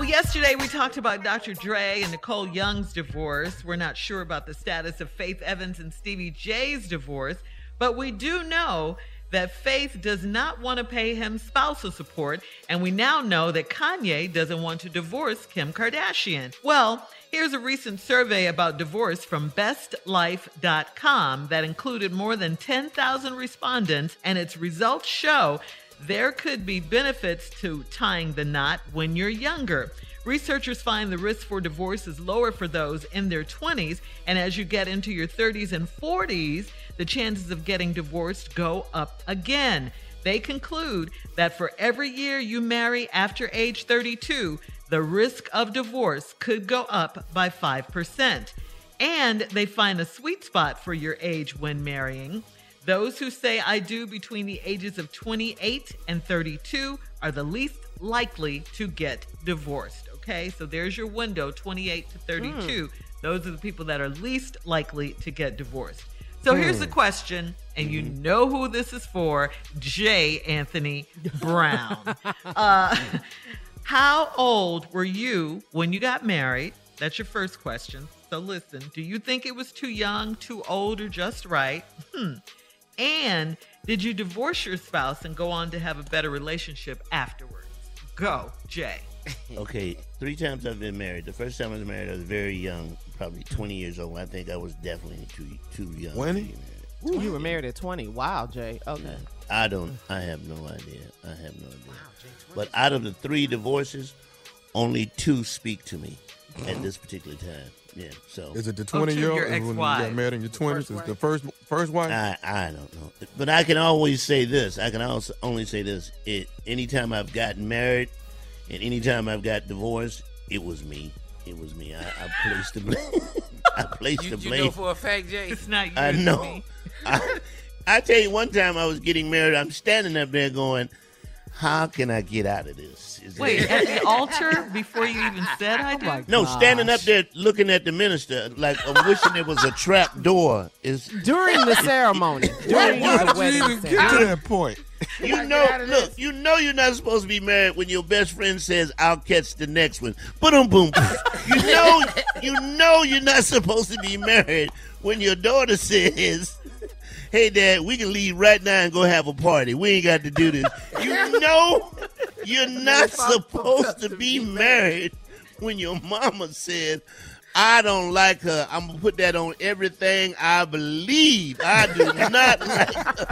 Well, yesterday we talked about Dr. Dre and Nicole Young's divorce. We're not sure about the status of Faith Evans and Stevie J's divorce, but we do know that Faith does not want to pay him spousal support, and we now know that Kanye doesn't want to divorce Kim Kardashian. Well, here's a recent survey about divorce from bestlife.com that included more than 10,000 respondents, and its results show there could be benefits to tying the knot when you're younger. Researchers find the risk for divorce is lower for those in their 20s, and as you get into your 30s and 40s, the chances of getting divorced go up again. They conclude that for every year you marry after age 32, the risk of divorce could go up by 5%. And they find a sweet spot for your age when marrying. Those who say I do between the ages of 28 and 32 are the least likely to get divorced. Okay, so there's your window 28 to 32. Mm. Those are the people that are least likely to get divorced. So mm. here's the question, and you know who this is for J. Anthony Brown. uh, how old were you when you got married? That's your first question. So listen, do you think it was too young, too old, or just right? Hmm. And did you divorce your spouse and go on to have a better relationship afterwards? Go, Jay. okay, three times I've been married. The first time I was married, I was very young, probably 20 years old. I think I was definitely too too young. 20? Ooh, you were married at 20. Wow, Jay. Okay. I don't, I have no idea. I have no idea. Wow, Jay, but out of the three divorces, only two speak to me at this particular time. Yeah. So is it the 20 year old when you got married in your 20s? Is the first first wife? I I don't know, but I can always say this. I can also only say this. It anytime I've gotten married, and anytime I've got divorced, it was me. It was me. I, I placed the blame. I placed You, the you blame. know for a fact, Jay. It's not you. I know. I, I tell you, one time I was getting married. I'm standing up there going, "How can I get out of this?" Is Wait, it- at the altar before you even said oh I do? no, standing up there looking at the minister like I'm wishing there was a trap door. Is During the ceremony. During Why the did you wedding even get ceremony. to that point? you know? Look, you know you're not supposed to be married when your best friend says, "I'll catch the next one." Boom, boom. You know, you know you're not supposed to be married when your daughter says. Hey, Dad, we can leave right now and go have a party. We ain't got to do this. You know you're not supposed to be married when your mama said, I don't like her. I'm going to put that on everything I believe. I do not like her.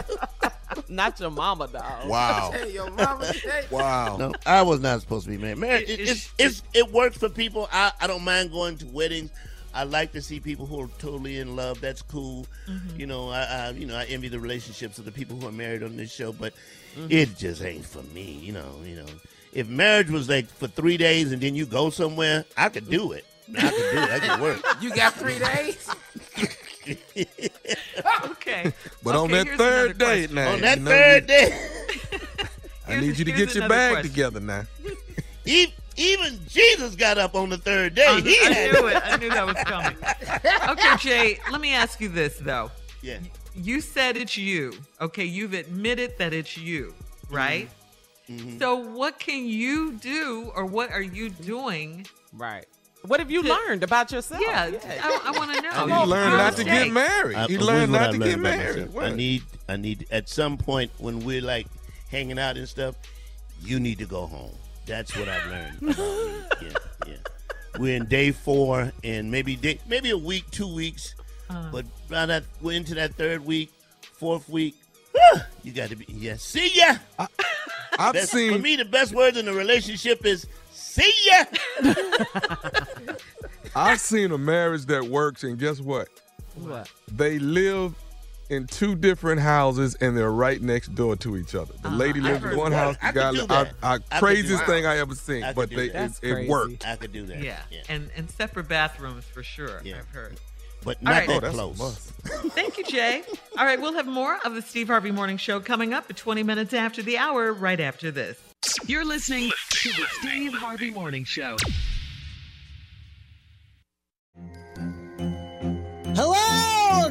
Not your mama, dog. Wow. Hey, your mama, Jay. Wow. No, I was not supposed to be married. Married, it, It- it's, it's, it works for people. I, I don't mind going to weddings. I like to see people who are totally in love. That's cool. Mm-hmm. You know, I, I you know I envy the relationships of the people who are married on this show, but mm-hmm. it just ain't for me. You know, you know. If marriage was like for three days and then you go somewhere, I could do it. I could do it. I could work. You got three days? Okay. But on that third day question. now, on that you know, third day, I need you to get your bag question. together now. Even Jesus got up on the third day. I, He I had knew it. I knew that was coming. Okay, Jay, let me ask you this, though. Yeah. You said it's you. Okay, you've admitted that it's you, mm-hmm. right? Mm-hmm. So, what can you do or what are you doing? Right. What have you To- learned about yourself? Yeah, I, I want to know. He learned not to get married. I- He learned not to learned get married. I need, I need at some point when we're like hanging out and stuff, you need to go home. That's what I've learned. about yeah, yeah. We're in day four, and maybe day, maybe a week, two weeks, Uh, but by that we're into that third week, fourth week. You got to be yeah. See ya. I've Best- seen for me the best words in a relationship is see ya. I've seen a marriage that works, and guess what? What? They live in two different houses, and they're right next door to each other. The uh-huh. lady lives in one that. house. I The guy, could do that. I, I, I craziest thing I ever seen, I but they, it, it crazy. worked. I could do that. yeah. yeah. and and separate bathrooms for sure. Yeah. I've heard. but not right. that Oh, close. Thank you, Jay. All right, we'll have more of the Steve Harvey Morning Show coming up at 20 minutes after the hour, right after this. You're listening to the Steve Harvey Morning Show.